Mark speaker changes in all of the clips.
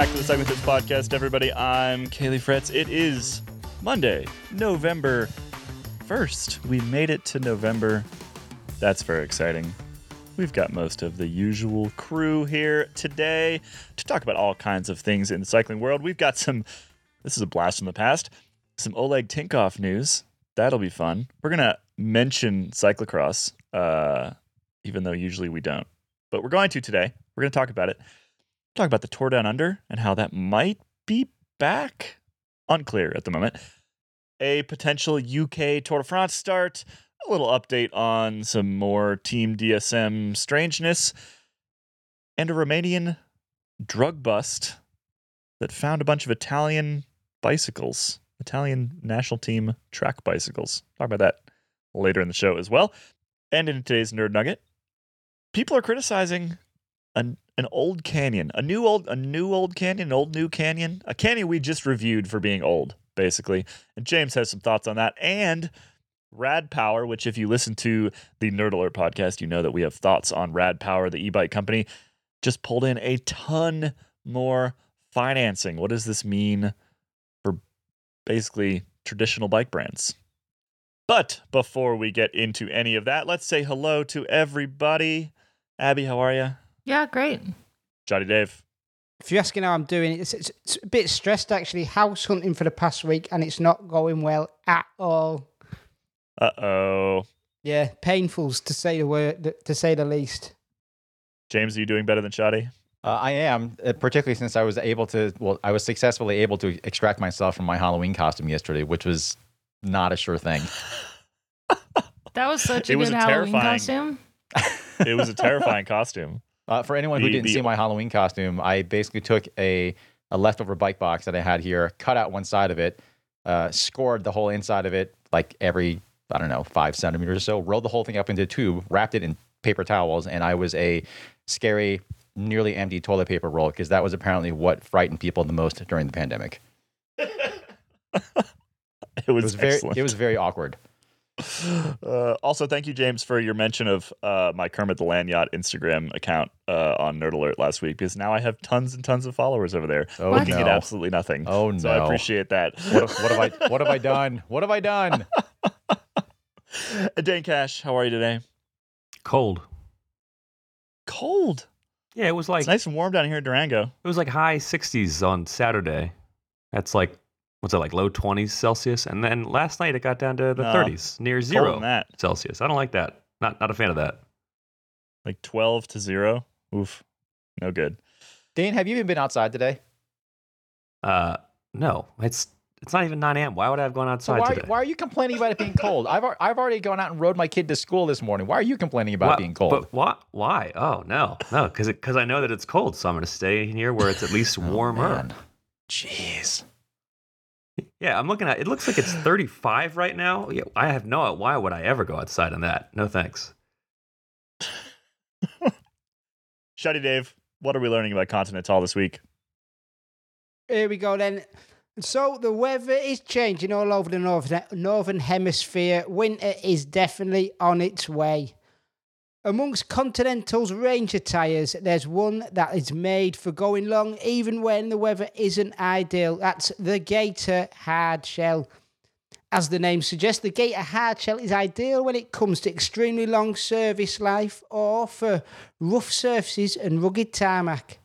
Speaker 1: back to the Cycling Tips Podcast, everybody. I'm Kaylee Fretz. It is Monday, November 1st. We made it to November. That's very exciting. We've got most of the usual crew here today to talk about all kinds of things in the cycling world. We've got some, this is a blast from the past, some Oleg Tinkoff news. That'll be fun. We're going to mention cyclocross, uh, even though usually we don't. But we're going to today. We're going to talk about it. Talk about the Tour Down Under and how that might be back. Unclear at the moment. A potential UK Tour de France start. A little update on some more Team DSM strangeness. And a Romanian drug bust that found a bunch of Italian bicycles, Italian national team track bicycles. Talk about that later in the show as well. And in today's Nerd Nugget, people are criticizing an an old canyon, a new old a new old canyon, an old new canyon, a canyon we just reviewed for being old, basically. And James has some thoughts on that and Rad Power, which if you listen to the Nerd Alert podcast, you know that we have thoughts on Rad Power, the e-bike company, just pulled in a ton more financing. What does this mean for basically traditional bike brands? But before we get into any of that, let's say hello to everybody. Abby, how are you?
Speaker 2: Yeah, great.
Speaker 1: Johnny Dave.
Speaker 3: If you're asking how I'm doing, it's, it's, it's a bit stressed actually. House hunting for the past week, and it's not going well at all.
Speaker 1: Uh oh.
Speaker 3: Yeah, painfuls to say the word, to say the least.
Speaker 1: James, are you doing better than Shoddy?
Speaker 4: Uh, I am, uh, particularly since I was able to. Well, I was successfully able to extract myself from my Halloween costume yesterday, which was not a sure thing.
Speaker 2: That was such a
Speaker 1: It was
Speaker 2: good
Speaker 1: a
Speaker 2: Halloween
Speaker 1: terrifying-
Speaker 2: costume.
Speaker 1: It was a terrifying costume.
Speaker 4: Uh, for anyone who
Speaker 1: The-
Speaker 4: didn't
Speaker 1: the-
Speaker 4: see my Halloween costume, I basically took a, a leftover bike box that I had here, cut out one side of it, uh, scored the whole inside of it, like every, I don't know, five centimeters or so, rolled the whole thing up into a tube, wrapped it in paper towels, and I was a scary, nearly empty toilet paper roll because that was apparently what frightened people the most during the pandemic.
Speaker 1: It was,
Speaker 4: It was very, it was very awkward.
Speaker 1: Uh, also, thank you, James, for your mention of uh, my Kermit the Land Yacht Instagram account uh, on Nerd Alert last week because now I have tons and tons of followers over there
Speaker 4: Oh,
Speaker 1: looking
Speaker 4: no.
Speaker 1: at absolutely nothing.
Speaker 4: Oh, no!
Speaker 1: So I appreciate that.
Speaker 4: What, what have I what have I done? What have I done?
Speaker 1: Uh, Dane Cash, how are you today?
Speaker 5: Cold.
Speaker 1: Cold.
Speaker 5: Yeah, it was like
Speaker 1: It's nice and warm down here in Durango.
Speaker 5: it was like high 60s on Saturday. That's like what's it like low 20s Celsius, and then last night it got down to the
Speaker 1: No,
Speaker 5: 30s, near zero
Speaker 1: than that.
Speaker 5: Celsius. I don't like that. Not not a fan of that.
Speaker 1: Like 12 to 0. Oof. No good.
Speaker 4: Dane, have you even been outside today?
Speaker 5: Uh, no, it's it's not even 9 a.m. Why would I have gone
Speaker 4: So
Speaker 5: outside
Speaker 4: why,
Speaker 5: today?
Speaker 4: why are you complaining about it being cold? I've I've already gone out and rode my kid to school this morning. Why are you complaining about
Speaker 5: Why-
Speaker 4: it being cold?
Speaker 5: But why? Why? Oh no, no, because because I know that it's cold, so I'm going to stay in here where it's at least
Speaker 4: Oh,
Speaker 5: warmer.
Speaker 4: man. Jeez.
Speaker 5: Yeah, I'm looking at. It looks like it's 35 right now. Yeah, I have no. Why would I ever go outside on that? No thanks.
Speaker 1: Shuddy Dave, what are we learning about Continental this week?
Speaker 3: Here we go then. So the weather is changing all over the northern, northern hemisphere. Winter is definitely on its way. Amongst Continental's range of tyres, there's one that is made for going long even when the weather isn't ideal. That's the Gator Hard Shell. As the name suggests, the Gator Hard Shell is ideal when it comes to extremely long service life or for rough surfaces and rugged tarmac.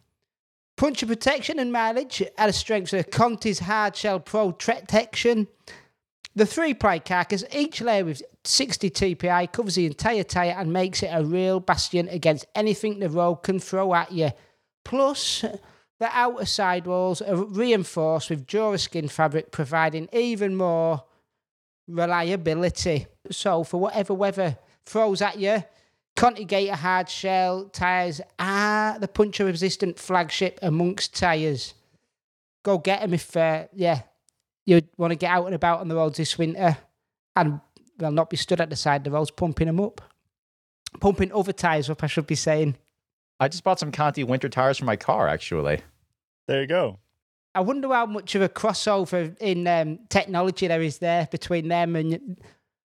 Speaker 3: Puncture protection and mileage are the strengths of Conti's Hard Shell Pro Protection. The three ply carcass, each layer with 60 TPI, covers the entire tyre and makes it a real bastion against anything the road can throw at you. Plus, the outer sidewalls are reinforced with Duraskin fabric, providing even more reliability. So, for whatever weather throws at you, Conti Gator hard shell tyres are the puncture resistant flagship amongst tyres. Go get them if, uh, yeah, you want to get out and about on the roads this winter and they'll not be stood at the side of the roads pumping them up. Pumping other tyres up, I should be saying.
Speaker 4: I just bought some Conti winter tires for my car, actually.
Speaker 1: There you go.
Speaker 3: I wonder how much of a crossover in um, technology there is there between them and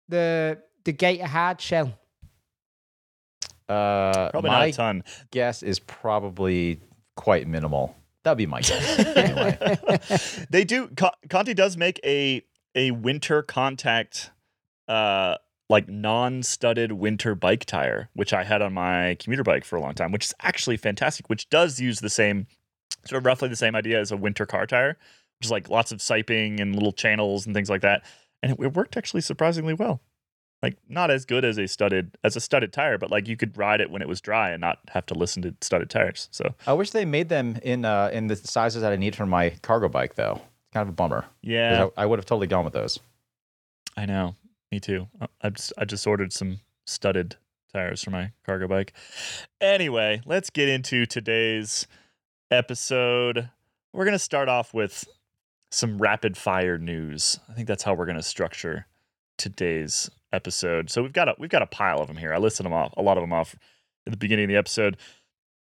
Speaker 3: the the Gator hard shell.
Speaker 4: Uh,
Speaker 1: Probably
Speaker 4: my
Speaker 1: not a ton.
Speaker 4: guess is probably quite minimal. That'd be my guess. anyway.
Speaker 1: they do. Co- Conti does make a a winter contact, uh, like non-studded winter bike tire, which I had on my commuter bike for a long time, which is actually fantastic. Which does use the same, sort of roughly the same idea as a winter car tire, which is like lots of siping and little channels and things like that, and it worked actually surprisingly well. Like not as good as a studded as a studded tire, but like you could ride it when it was dry and not have to listen to studded tires. So
Speaker 4: I wish they made them in uh, in the sizes that I need for my cargo bike, though. It's kind of a bummer.
Speaker 1: yeah,
Speaker 4: I, I would have totally gone with those.
Speaker 1: I know. Me too. I- I just I just ordered some studded tires for my cargo bike. Anyway, let's get into today's episode. We're gonna start off with some rapid fire news. I think that's how we're gonna structure today's episode. So we've got a we've got a pile of them here. I listed them off, a lot of them off at the beginning of the episode.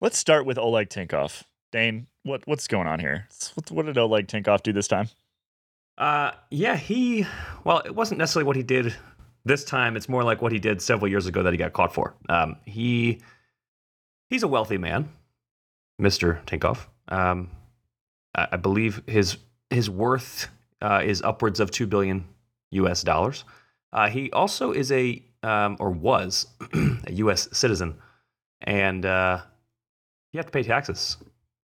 Speaker 1: Let's start with Oleg Tinkoff. Dane, what what's going on here? What, what did Oleg Tinkoff do this time?
Speaker 5: Uh, yeah, he. Well, it wasn't necessarily what he did this time. It's more like what he did several years ago that he got caught for. Um, he he's a wealthy man, Mister Tinkoff. Um, I, I believe his his worth uh, is upwards of two billion U.S. dollars. Uh, he also is a um, or was a U.S. citizen, and uh, you have to pay taxes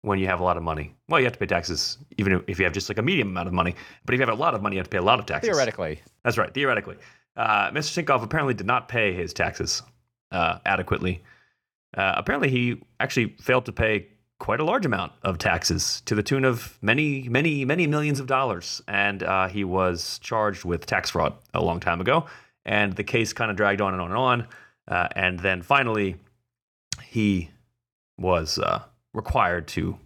Speaker 5: when you have a lot of money. Well, you have to pay taxes even if you have just like a medium amount of money. But if you have a lot of money, you have to pay a lot of taxes.
Speaker 4: Theoretically,
Speaker 5: That's right, theoretically. Uh, Mr. Tinkoff apparently did not pay his taxes uh, adequately. Uh, apparently, he actually failed to pay quite a large amount of taxes to the tune of many, many, many millions of dollars. And uh, he was charged with tax fraud a long time ago. And the case kind of dragged on and on and on. Uh, and then finally, he was uh, required to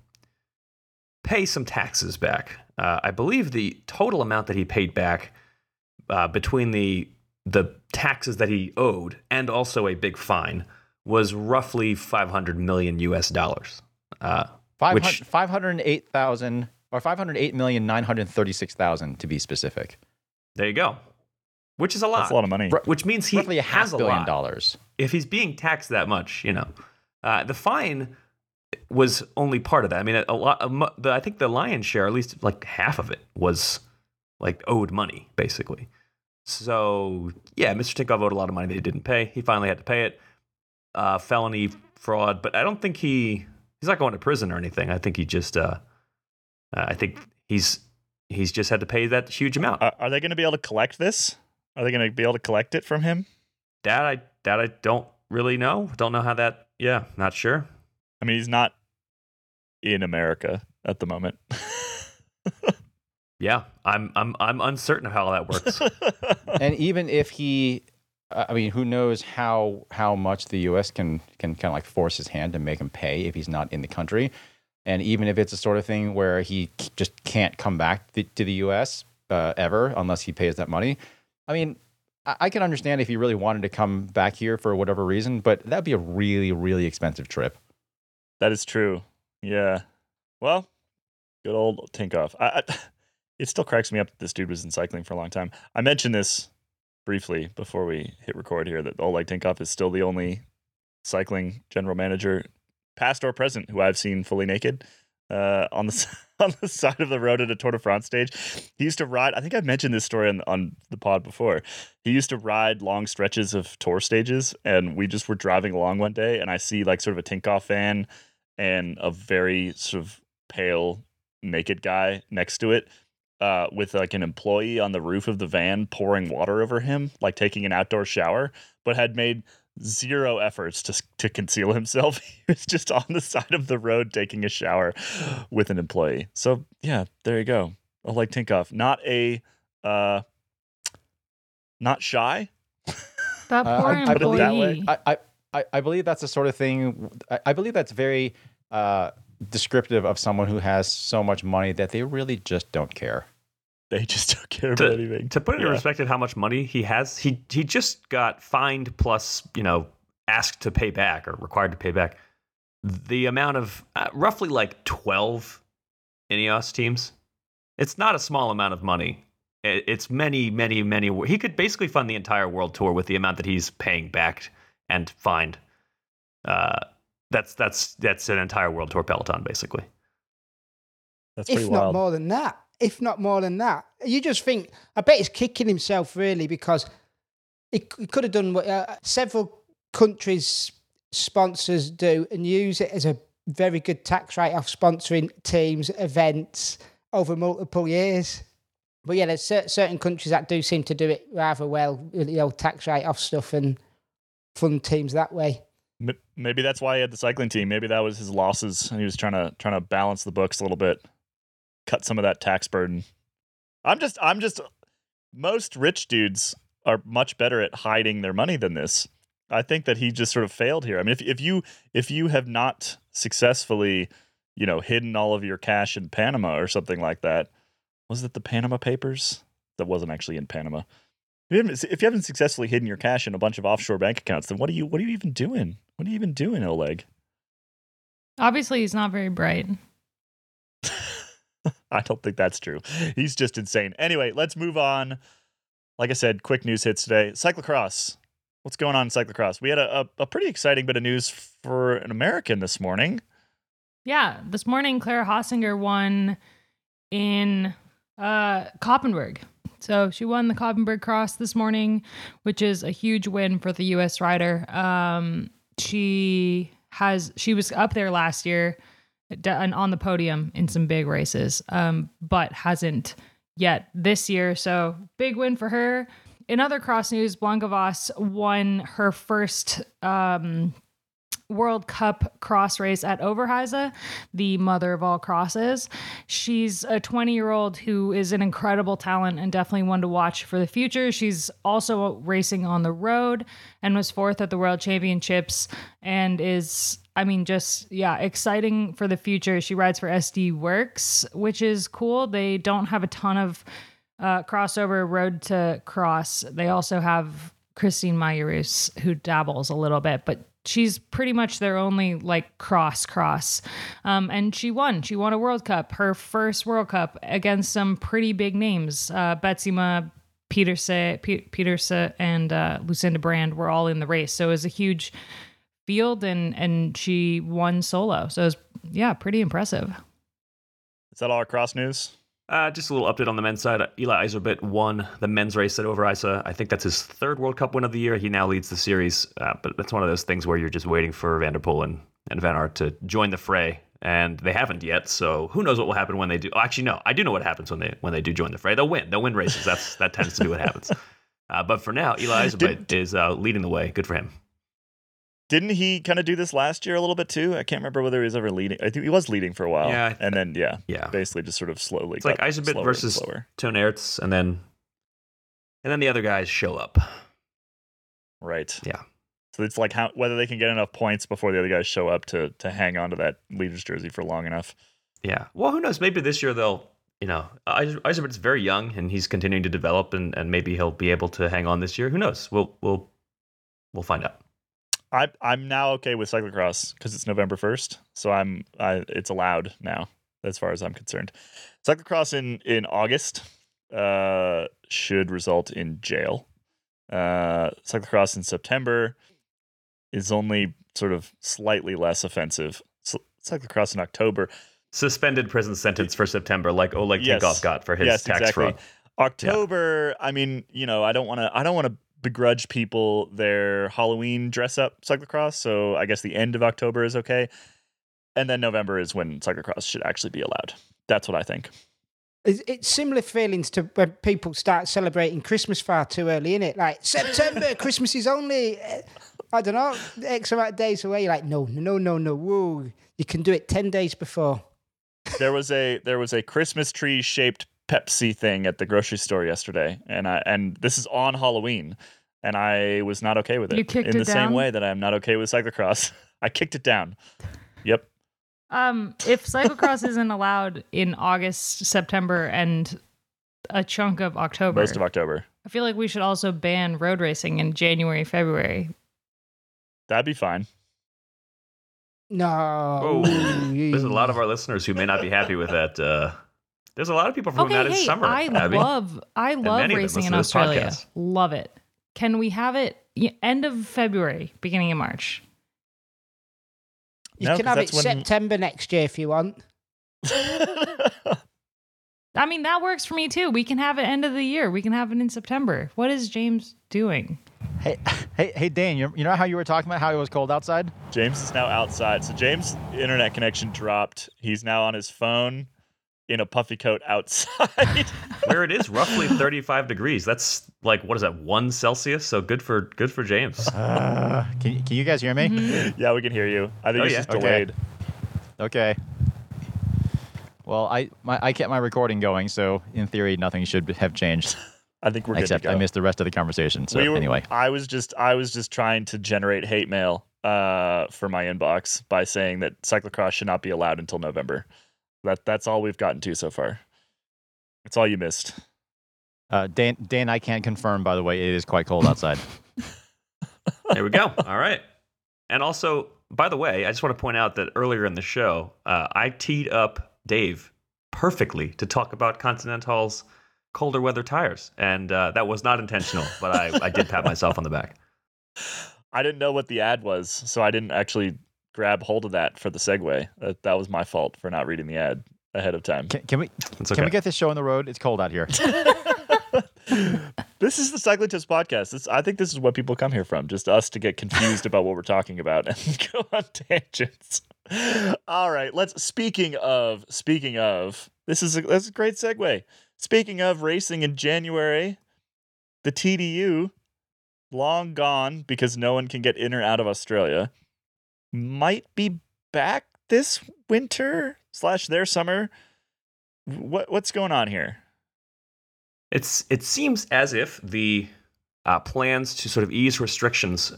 Speaker 5: pay some taxes back. Uh, I believe the total amount that he paid back uh, between the the taxes that he owed and also a big fine was roughly 500 million US dollars. Uh,
Speaker 4: 500
Speaker 5: Which-
Speaker 4: 508,000 or 508,936,000 to be specific.
Speaker 5: there you go. Which is a lot.
Speaker 1: That's a lot of money.
Speaker 5: Which means he
Speaker 4: Roughly a half
Speaker 5: has a
Speaker 4: billion
Speaker 5: lot.
Speaker 4: dollars.
Speaker 5: if he's being taxed that much, you know, uh, the fine was only part of that. I mean, a, a lot. A, the, I think the lion's share, at least like half of it, was like owed money, basically. So yeah, Mr. Tinkoff owed a lot of money that he didn't pay. He finally had to pay it. Uh, felony fraud, but I don't think he he's not going to prison or anything. I think he just uh, uh, I think he's he's just had to pay that huge amount.
Speaker 1: Are, are they going to be able to collect this? Are they going to be able to collect it from him?
Speaker 5: that I that I don't really know. Don't know how that. Yeah, not sure.
Speaker 1: I mean, he's not in America at the moment.
Speaker 5: Yeah, I'm I'm I'm uncertain of how that works.
Speaker 4: and even if he I mean, who knows how how much the U.S. can can kind of like force his hand to make him pay if he's not in the country, and even if it's a sort of thing where he just can't come back to, the U.S. Uh, ever unless he pays that money. I mean, I, I can understand if he really wanted to come back here for whatever reason, but that'd be a really really expensive trip.
Speaker 1: that is true. Yeah. Well, good old Tinkoff. I, I, it still cracks me up that this dude was in cycling for a long time. I mentioned this briefly before we hit record here that Oleg Tinkoff is still the only cycling general manager, past or present, who I've seen fully naked uh, on the on the side of the road at a Tour de France stage. He used to ride. I think I've mentioned this story on on the pod before. He used to ride long stretches of tour stages, and we just were driving along one day, and I see like sort of a Tinkoff van and a very sort of pale naked guy next to it uh, with like an employee on the roof of the van pouring water over him, like taking an outdoor shower, but had made zero efforts to to conceal himself. He was just on the side of the road taking a shower with an employee. So yeah, there you go. Oleg Tinkoff, not a uh, not shy.
Speaker 2: That
Speaker 4: Uh,
Speaker 2: poor
Speaker 4: I- I
Speaker 1: believe-
Speaker 2: employee.
Speaker 4: I, I- I, I believe that's the sort of thing. I, I believe that's very uh, descriptive of someone who has so much money that they really just don't care.
Speaker 1: They just don't care
Speaker 5: To-
Speaker 1: about anything.
Speaker 5: to put it in
Speaker 1: Yeah.
Speaker 5: perspective, how much money he has, he he just got fined plus you know asked to pay back or required to pay back the amount of uh, roughly like twelve Ineos teams. It's not a small amount of money. It, it's many, many, many. He could basically fund the entire world tour with the amount that he's paying back and fined. Uh, that's that's that's an entire world tour peloton basically.
Speaker 1: That's pretty
Speaker 3: if not
Speaker 1: wild.
Speaker 3: more than that. If not more than that, you just think. I bet he's kicking himself really because he, he could have done what uh, several countries' sponsors do and use it as a very good tax write-off, sponsoring teams, events over multiple years. But yeah, there's certain countries that do seem to do it rather well, with the old tax write-off stuff and fund teams that way.
Speaker 1: Maybe that's why he had the cycling team. Maybe that was his losses, and he was trying to trying to balance the books a little bit, cut some of that tax burden. I'm just, I'm just. Most rich dudes are much better at hiding their money than this. I think that he just sort of failed here. I mean, if if you if you have not successfully, you know, hidden all of your cash in Panama or something like that, was it the Panama Papers? That wasn't actually in Panama. If you, haven't, if you haven't successfully hidden your cash in a bunch of offshore bank accounts, then what are you what are you even doing? What are you even doing, Oleg?
Speaker 2: Obviously, he's not very bright.
Speaker 1: I don't think that's true. He's just insane. Anyway, let's move on. Like I said, quick news hits today. Cyclocross. What's going on in cyclocross? We had a, a, a pretty exciting bit of news for an American this morning.
Speaker 2: Yeah, this morning Clara Honsinger won in uh Koppenberg. So she won the Koppenberg Cross this morning, which is a huge win for the US rider. Um she has she was up there last year and on the podium in some big races. Um but hasn't yet this year. So big win for her. In other cross news, Blanka Vas won her first um World Cup cross race at Overijse, the mother of all crosses. She's a 20 year old who is an incredible talent and definitely one to watch for the future. She's also racing on the road and was fourth at the World Championships and is, I mean, just, yeah, exciting for the future. She rides for SD Worx, which is cool. They don't have a ton of uh, crossover road to cross. They also have Christine Majerus, who dabbles a little bit, but she's pretty much their only like cross cross. Um, and she won. She won a World Cup, her first World Cup against some pretty big names. Uh, Betsema Pieterse, P- Pieterse and uh, Lucinda Brand were all in the race. So it was a huge field and and she won solo. So it was yeah, pretty impressive.
Speaker 1: Is that all our cross news?
Speaker 5: Uh, just a little update on the men's side. Eli Iserbyt won the men's race at Overijse. I think that's his third World Cup win of the year. He now leads the series, uh, but that's one of those things where you're just waiting for Van der Poel and, and Van Aert to join the fray, and they haven't yet. So who knows what will happen when they do? Oh, actually, no, I do know what happens when they when they do join the fray. They'll win. They'll win races. That's that tends to be what happens. Uh, but for now, Eli Iserbyt is uh, leading the way. Good for him.
Speaker 1: Didn't he kind of do this last year a little bit too? I can't remember whether he was ever leading. I think he was leading for a while.
Speaker 5: Yeah,
Speaker 1: and then yeah,
Speaker 5: Yeah,
Speaker 1: basically just sort of slowly.
Speaker 5: it's like
Speaker 1: got
Speaker 5: Iserbyt
Speaker 1: slower and
Speaker 5: versus. Tone and then and then the other guys show up.
Speaker 1: Right.
Speaker 5: Yeah.
Speaker 1: So it's like how whether they can get enough points before the other guys show up to to hang on to that leader's jersey for long enough.
Speaker 5: Yeah. Well, who knows? Maybe this year they'll, you know, Is- very young and he's continuing to develop, and, and maybe he'll be able to hang on this year. Who knows? We'll we'll we'll find out.
Speaker 1: I I'm now okay with cyclocross because it's November first, so I'm I it's allowed now as far as I'm concerned. Cyclocross in in August uh should result in jail. Uh cyclocross in September is only sort of slightly less offensive. So, cyclocross in October,
Speaker 5: Suspended prison sentence for September, like Oleg
Speaker 1: Yes.
Speaker 5: Tinkoff got for his
Speaker 1: Yes,
Speaker 5: tax
Speaker 1: exactly.
Speaker 5: fraud.
Speaker 1: October, I mean, you know, I don't want to I don't want to begrudge people their Halloween dress up cyclocross, so I guess the end of October is okay. And then November is when cyclocross should actually be allowed. That's what I think.
Speaker 3: It's, similar feelings to when people start celebrating Christmas far too early, isn't it? Like September, Christmas is only, uh, I don't know, X amount of days away. You're like, no, no, no, no, whoa. You can do it 10 days before.
Speaker 1: There was a there was a Christmas tree shaped Pepsi thing at the grocery store yesterday, and I and this is on Halloween, and I was not okay with it.
Speaker 2: You kicked
Speaker 1: in the
Speaker 2: it
Speaker 1: same way that I am not okay with cyclocross. I kicked it down. Yep.
Speaker 2: Um, if cyclocross isn't allowed in August, September, and a chunk of October,
Speaker 1: Most of October.
Speaker 2: I feel like we should also ban road racing in January, February.
Speaker 1: That'd be fine.
Speaker 3: No.
Speaker 5: Whoa.
Speaker 3: Ooh,
Speaker 5: There's a lot of our listeners who may not be happy with that. Uh, there's a lot of people for whom
Speaker 2: Okay,
Speaker 5: that is
Speaker 2: hey,
Speaker 5: summer.
Speaker 2: I
Speaker 5: Abby.
Speaker 2: love, I love
Speaker 5: many of them
Speaker 2: racing in
Speaker 5: listen to this
Speaker 2: Australia. Love it. Can we have it end of February, beginning of March?
Speaker 3: You
Speaker 1: No,
Speaker 3: can
Speaker 1: 'cause
Speaker 3: have it
Speaker 1: when-
Speaker 3: September next year if you want.
Speaker 2: I mean, that works for me too. We can have it end of the year. We can have it in September. What is James doing?
Speaker 4: Hey, hey, hey, Dane. You, you know how you were talking about how it was cold outside?
Speaker 1: James is now outside. So James' internet connection dropped. He's now on his phone in a puffy coat outside.
Speaker 5: Where it is roughly 35 degrees. That's like what is that? One Celsius. So good for good for James.
Speaker 4: Uh, can, can you guys hear me?
Speaker 2: Mhm.
Speaker 1: yeah, we can hear you. I think
Speaker 5: Oh,
Speaker 1: it's
Speaker 5: yeah.
Speaker 1: just
Speaker 4: Okay.
Speaker 1: delayed.
Speaker 4: Okay. Well, I my, I kept my recording going, so in theory, nothing should have changed.
Speaker 1: I think we're good
Speaker 4: except
Speaker 1: to go.
Speaker 4: I missed the rest of the conversation. So
Speaker 1: We were-
Speaker 4: anyway,
Speaker 1: I was just I was just trying to generate hate mail uh, for my inbox by saying that cyclocross should not be allowed until November. That that's all we've gotten to so far. That's all you missed.
Speaker 4: uh, Dan, Dan, I can't confirm. By the way, it is quite cold outside.
Speaker 5: There we go. All right. And also, by the way, I just want to point out that earlier in the show, uh, I teed up Dave perfectly to talk about Continental's colder weather tires, and uh, that was not intentional, but I, I did pat myself on the back.
Speaker 1: I didn't know what the ad was, so I didn't actually grab hold of that for the segue. That, that was my fault for not reading the ad ahead of time.
Speaker 4: Can, can we
Speaker 5: It's okay.
Speaker 4: can we get this show on the road? It's cold out here.
Speaker 1: this is the Cycling Tips podcast. This, I think this is what people come here from, just us to get confused about what we're talking about and go on tangents. All right, let's. Speaking of, speaking of, this is a, that's a great segue. Speaking of racing in January, the TDU, long gone because no one can get in or out of Australia, might be back this winter slash their summer. What what's going on here?
Speaker 5: It's it seems as if the uh, plans to sort of ease restrictions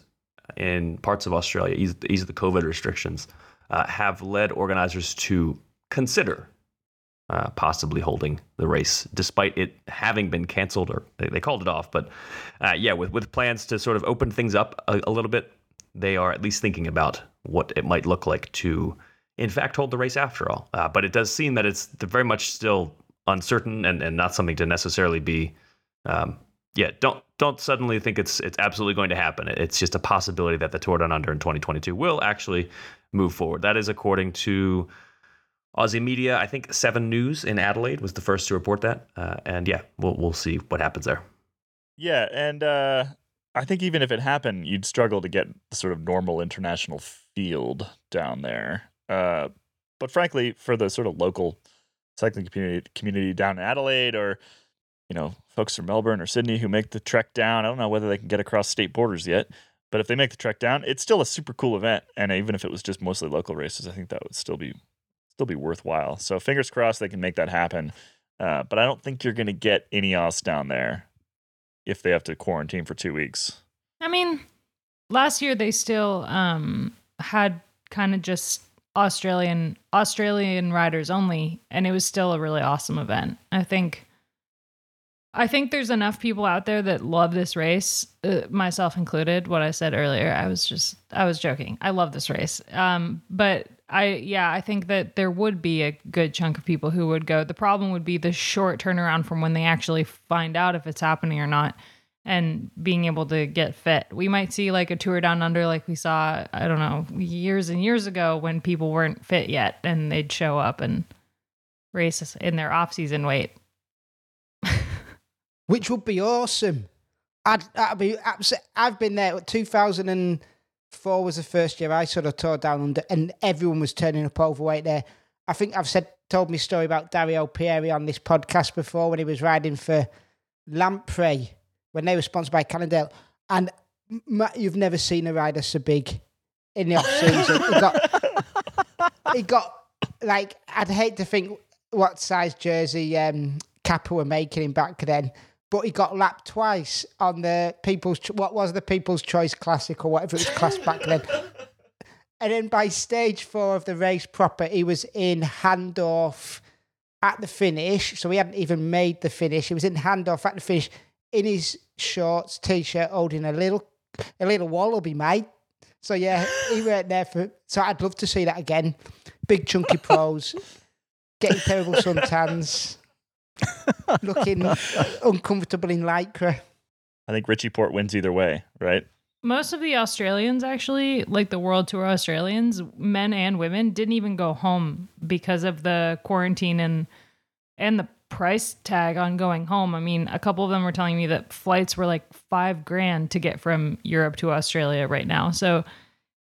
Speaker 5: in parts of Australia, ease, ease the COVID restrictions, uh, have led organizers to consider uh, possibly holding the race, despite it having been canceled or they, they called it off. But uh, yeah, with with plans to sort of open things up a, a little bit, they are at least thinking about what it might look like to, in fact, hold the race after all. Uh, but it does seem that it's very much still uncertain and, and not something to necessarily be um, yeah don't don't suddenly think it's it's absolutely going to happen. It's just a possibility that the tour down under in 2022 will actually move forward. That is according to aussie media i think seven news in adelaide was the first to report that. Uh, and yeah we'll, we'll see what happens there.
Speaker 1: Yeah, and uh, I think even if it happened, you'd struggle to get the sort of normal international field down there. Uh, but frankly, for the sort of local cycling community community down in Adelaide, or you know, folks from Melbourne or Sydney who make the trek down, I don't know whether they can get across state borders yet. But if they make the trek down, it's still a super cool event, and even if it was just mostly local races, I think that would still be still be worthwhile. So fingers crossed they can make that happen. Uh, but I don't think you're going to get any Ineos down there if they have to quarantine for two weeks.
Speaker 2: I mean, last year they still um, had kind of just Australian Australian riders only, and it was still a really awesome event. I think. I think there's enough people out there that love this race, uh, myself included. What I said earlier, I was just I was joking. I love this race, um, but I yeah, I think that there would be a good chunk of people who would go. The problem would be the short turnaround from when they actually find out if it's happening or not and being able to get fit. We might see like a tour down under like we saw, I don't know, years and years ago when people weren't fit yet and they'd show up and race in their off-season weight.
Speaker 3: which would be awesome. I'd, I'd be abs- I've been there. 2004 was the first year I sort of tore down under, and everyone was turning up overweight there. I think I've said told me story about Dario Pieri on this podcast before when he was riding for Lampre when they were sponsored by Cannondale, and m- you've never seen a rider so big in the off season. he got he got like I'd hate to think what size jersey um, Kappa were making him back then, but he got lapped twice on the people's what was the People's Choice Classic or whatever it was classed back then. And then by stage four of the race proper, he was in handoff at the finish. So he hadn't even made the finish. He was in handoff at the finish in his shorts, t-shirt, holding a little a little wallaby, mate. So yeah, he went there for. So I'd love to see that again. Big chunky pros, getting terrible suntans, looking uncomfortable in lycra.
Speaker 1: I think Richie Porte wins either way, right?
Speaker 2: most of the Australians actually, like the World Tour Australians, men and women, didn't even go home because of the quarantine and and the price tag on going home. I mean, a couple of them were telling me that flights were like five grand to get from Europe to Australia right now. So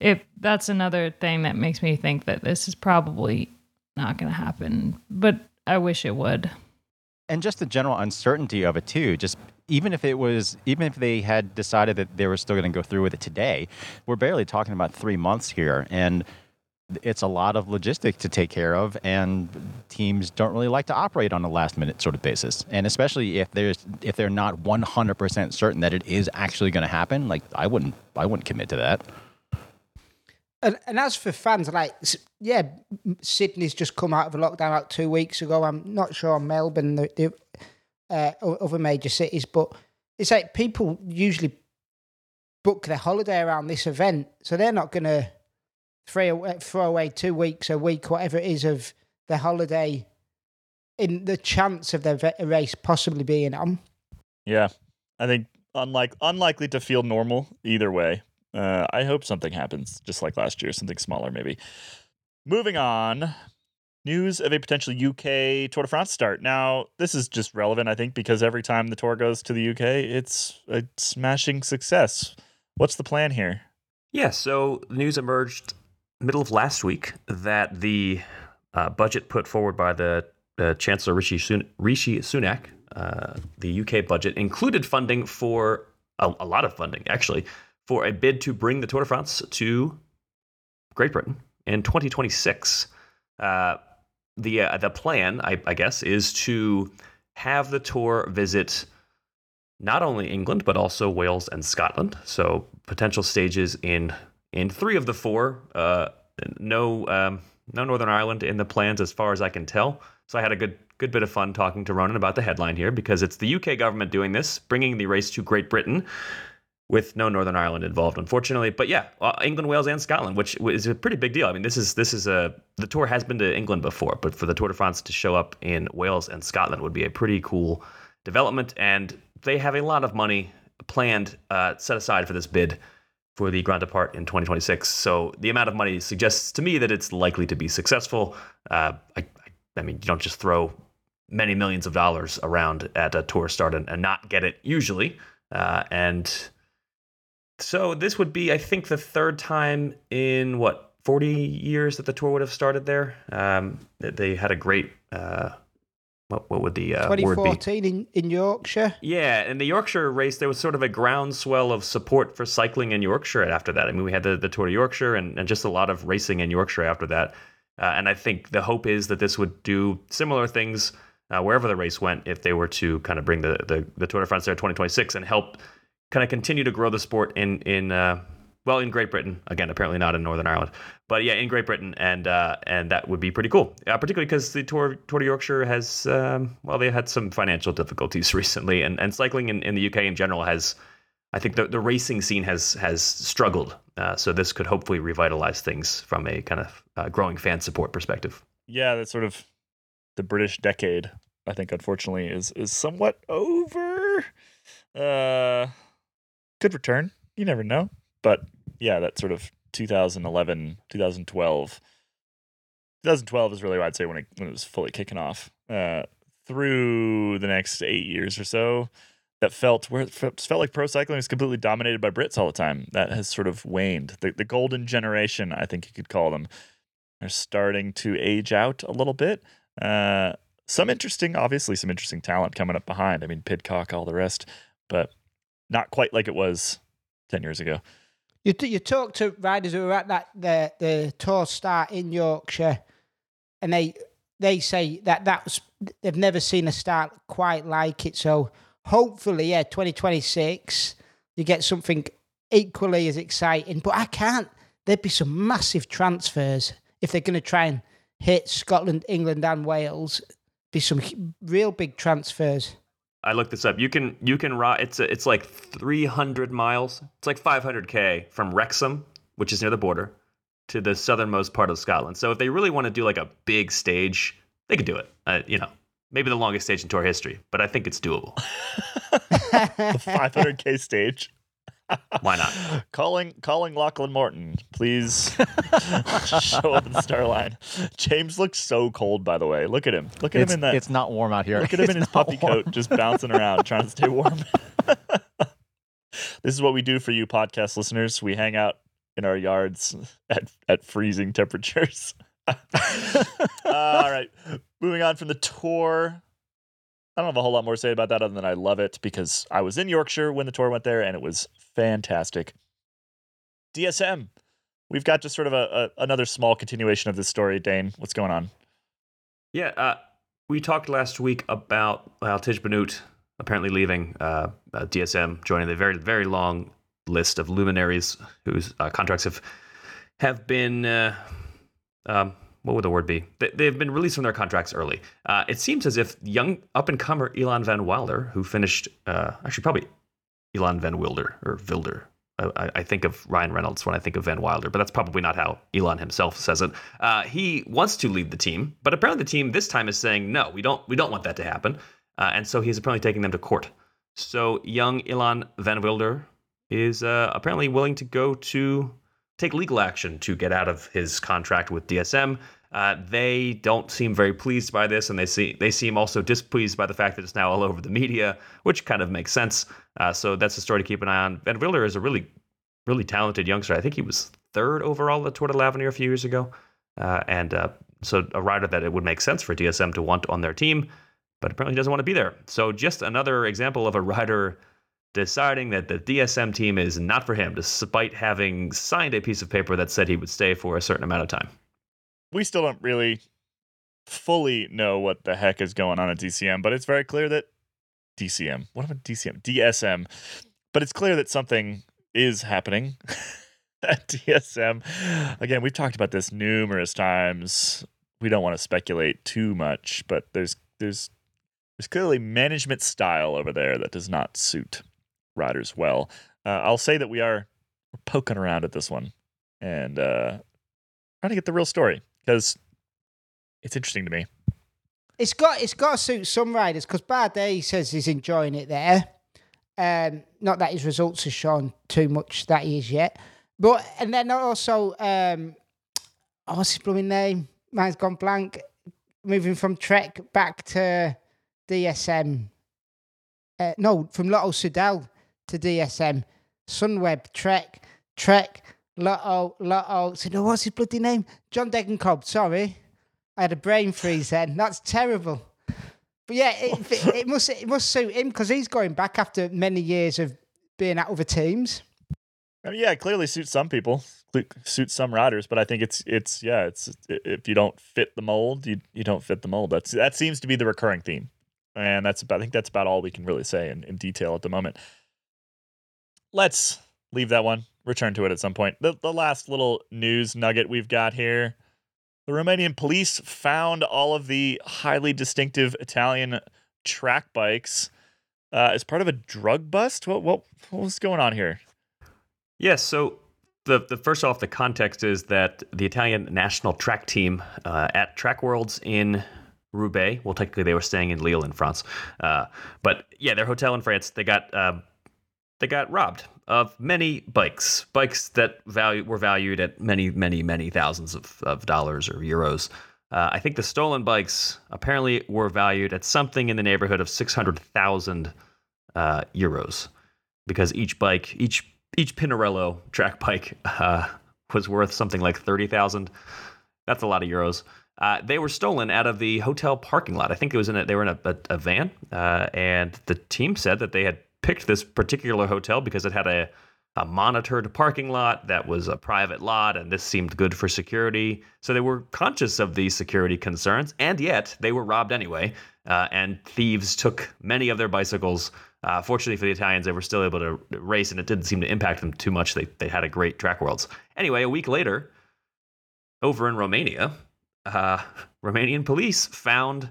Speaker 2: if that's another thing that makes me think that this is probably not going to happen, but I wish it would.
Speaker 4: And just the general uncertainty of it too just even if it was even if they had decided that they were still going to go through with it today we're barely talking about three months here and it's a lot of logistics to take care of and teams don't really like to operate on a last minute sort of basis. And especially if there's if they're not 100% certain that it is actually going to happen like i wouldn't i wouldn't commit to that
Speaker 3: And, and as for fans, like, yeah, Sydney's just come out of a lockdown about two weeks ago. I'm not sure on Melbourne, the, the uh, other major cities, but it's like people usually book their holiday around this event, so they're not going to throw away, throw away two weeks, a week, whatever it is, of their holiday in the chance of their race possibly being on.
Speaker 1: Yeah, I think unlike unlikely to feel normal either way. Uh, I hope something happens, just like last year, something smaller maybe. Moving on, news of a potential UK Tour de France start. Now, this is just relevant, I think, because every time the tour goes to the UK, it's a smashing success. What's the plan here?
Speaker 5: Yeah, so the news emerged middle of last week that the uh, budget put forward by the uh, Chancellor Rishi, Sun- Rishi Sunak, uh, the UK budget, included funding for a, a lot of funding, actually, for a bid to bring the Tour de France to Great Britain in 2026. Uh, the uh, the plan, I, I guess, is to have the tour visit not only England but also Wales and Scotland. So potential stages in in three of the four. Uh, no um, no Northern Ireland in the plans as far as I can tell. So I had a good good bit of fun talking to Ronan about the headline here because it's the UK government doing this, bringing the race to Great Britain. With no Northern Ireland involved, unfortunately, but yeah, uh, England, Wales, and Scotland, which is a pretty big deal. I mean, this is this is a the tour has been to England before, but for the Tour de France to show up in Wales and Scotland would be a pretty cool development, and they have a lot of money planned uh, set aside for this bid for the Grand Depart in 2026. So the amount of money suggests to me that it's likely to be successful. Uh, I, I, mean, you don't just throw many millions of dollars around at a tour start and, and not get it usually. Uh, and so this would be, I think, the third time in what 40 years that the tour would have started there. Um, they had a great. Uh, what, what would the uh, word be?
Speaker 3: 2014 in, in Yorkshire.
Speaker 5: Yeah, in the Yorkshire race, there was sort of a groundswell of support for cycling in Yorkshire after that. I mean, we had the, the Tour de Yorkshire and, and just a lot of racing in Yorkshire after that. Uh, and I think the hope is that this would do similar things uh, wherever the race went if they were to kind of bring the, the, the Tour de France there 2026 and help kind of continue to grow the sport in, in uh, well, in Great Britain. Again, apparently not in Northern Ireland. But yeah, in Great Britain, and uh, and that would be pretty cool, uh, particularly because the Tour Tour de Yorkshire has um, well, they had some financial difficulties recently, and, and cycling in, in the UK in general has, I think the, the racing scene has has struggled. Uh, so this could hopefully revitalize things from a kind of uh, growing fan support perspective.
Speaker 1: Yeah, that's sort of the British decade. I think, unfortunately, is is somewhat over. Uh, could return. You never know. But yeah, that sort of 2011, 2012. 2012 is really, what I'd say, when it when it was fully kicking off. Uh, through the next eight years or so, that felt where it felt like pro cycling was completely dominated by Brits all the time. That has sort of waned. The the golden generation, I think you could call them, are starting to age out a little bit. Uh, some interesting, obviously, some interesting talent coming up behind. I mean, Pidcock, all the rest, but not quite like it was ten years ago.
Speaker 3: You you talk to riders who were at that the the tour start in Yorkshire, and they they say that that was they've never seen a start quite like it. So hopefully, yeah, twenty twenty six, you get something equally as exciting. But I can't. There'd be some massive transfers if they're going to try and hit Scotland, England, and Wales. Be some real big transfers.
Speaker 5: I looked this up. You can you can ride. It's a, it's like 300 miles. It's like 500k from Wrexham, which is near the border, to the southernmost part of Scotland. So if they really want to do like a big stage, they could do it. Uh, you know, maybe the longest stage in tour history, but I think it's doable.
Speaker 1: The 500k stage.
Speaker 5: Why not?
Speaker 1: calling calling Lachlan Morton, please show up in the star line. James looks so cold, by the way. Look at him. Look at
Speaker 4: It's,
Speaker 1: him in that.
Speaker 4: it's not warm out here.
Speaker 1: Look at him
Speaker 4: It's
Speaker 1: in his puppy
Speaker 4: warm.
Speaker 1: coat, just bouncing around, trying to stay warm. this is what we do for you, podcast listeners. We hang out in our yards at at freezing temperatures. All right, moving on from the tour. I don't have a whole lot more to say about that other than I love it because I was in Yorkshire when the tour went there and it was fantastic. DSM. We've got just sort of a, a another small continuation of this story. Dane, what's going on?
Speaker 5: Yeah, uh, we talked last week about well, Tiesj apparently leaving uh, uh, DSM, joining the very very long list of luminaries whose uh, contracts have have been uh, um, what would the word be? They, they've been released from their contracts early. Uh, it seems as if young up and comer Ilan Van Wilder, who finished uh, actually probably Ilan Van Wilder or Vilder. I, I think of Ryan Reynolds when I think of Van Wilder, but that's probably not how Ilan himself says it. Uh, he wants to lead the team, but apparently the team this time is saying no, we don't, we don't want that to happen, uh, and so he's apparently taking them to court. So young Ilan Van Wilder is uh, apparently willing to go to take legal action to get out of his contract with DSM. Uh, they don't seem very pleased by this, and they see they seem also displeased by the fact that it's now all over the media, which kind of makes sense. Uh, so that's a story to keep an eye on. Van Wilder is a really, really talented youngster. I think he was third overall at Tour de l'Avenir a few years ago, uh, and uh, so a rider that it would make sense for DSM to want on their team, but apparently doesn't want to be there. So just another example of a rider deciding that the DSM team is not for him, despite having signed a piece of paper that said he would stay for a certain amount of time.
Speaker 1: We still don't really fully know what the heck is going on at DCM, but it's very clear that DCM, what about DCM? DSM, but it's clear that something is happening at DSM. Again, we've talked about this numerous times. We don't want to speculate too much, but there's there's there's clearly management style over there that does not suit riders well. Uh, I'll say that we are poking around at this one and uh, trying to get the real story because it's interesting to me.
Speaker 3: It's got it's got to suit some riders because Bardet says he's enjoying it there. Um, not that his results have shown too much that he is yet, but and then also um, oh, what's his blooming name? Mine's gone blank. Moving from Trek back to DSM. Uh, no, from Lotto Soudal to DSM. Sunweb, Trek, Trek, Lotto, Lotto. So no, what's his bloody name? John Degenkolb. Sorry. I had a brain freeze then. That's terrible. But yeah, it, it, it must it must suit him because he's going back after many years of being at other teams.
Speaker 1: I mean, yeah, it clearly suits some people, suits some riders, but I think it's it's yeah, it's if you don't fit the mold, you you don't fit the mold. That's that seems to be the recurring theme, and that's about, I think that's about all we can really say in, in detail at the moment. Let's leave that one. Return to it at some point. The the last little news nugget we've got here: the Romanian police found all of the highly distinctive Italian track bikes uh, as part of a drug bust. What what what was going on here?
Speaker 5: Yes. So the the first off, the context is that the Italian national track team uh, at Track Worlds in Roubaix. Well, technically they were staying in Lille in France, uh, but yeah, their hotel in France. They got um, they got robbed of many bikes, bikes that value were valued at many, many, many thousands of, of dollars or euros. Uh, I think the stolen bikes apparently were valued at something in the neighborhood of six hundred thousand uh, euros, because each bike, each each Pinarello track bike, uh, was worth something like thirty thousand. That's a lot of euros. Uh, they were stolen out of the hotel parking lot. I think it was in a, they were in a, a, a van, uh, and the team said that they had picked this particular hotel because it had a, a monitored parking lot that was a private lot, and this seemed good for security. So they were conscious of these security concerns, and yet they were robbed anyway. Uh, and thieves took many of their bicycles. Uh, fortunately for the Italians, they were still able to race, and it didn't seem to impact them too much. They they had a great track worlds. Anyway, a week later, over in Romania, uh, Romanian police found,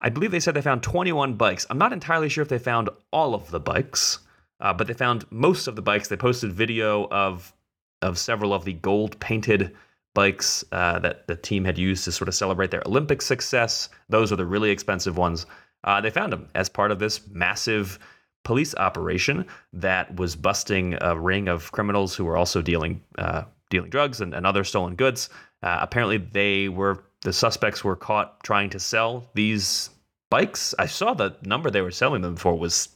Speaker 5: I believe they said they found 21 bikes. I'm not entirely sure if they found all of the bikes, uh, but they found most of the bikes. They posted video of of several of the gold painted bikes uh, that the team had used to sort of celebrate their Olympic success. Those are the really expensive ones. Uh, they found them as part of this massive police operation that was busting a ring of criminals who were also dealing uh, dealing drugs and, and other stolen goods. Uh, apparently, they were the suspects were caught trying to sell these bikes. I saw the number they were selling them for was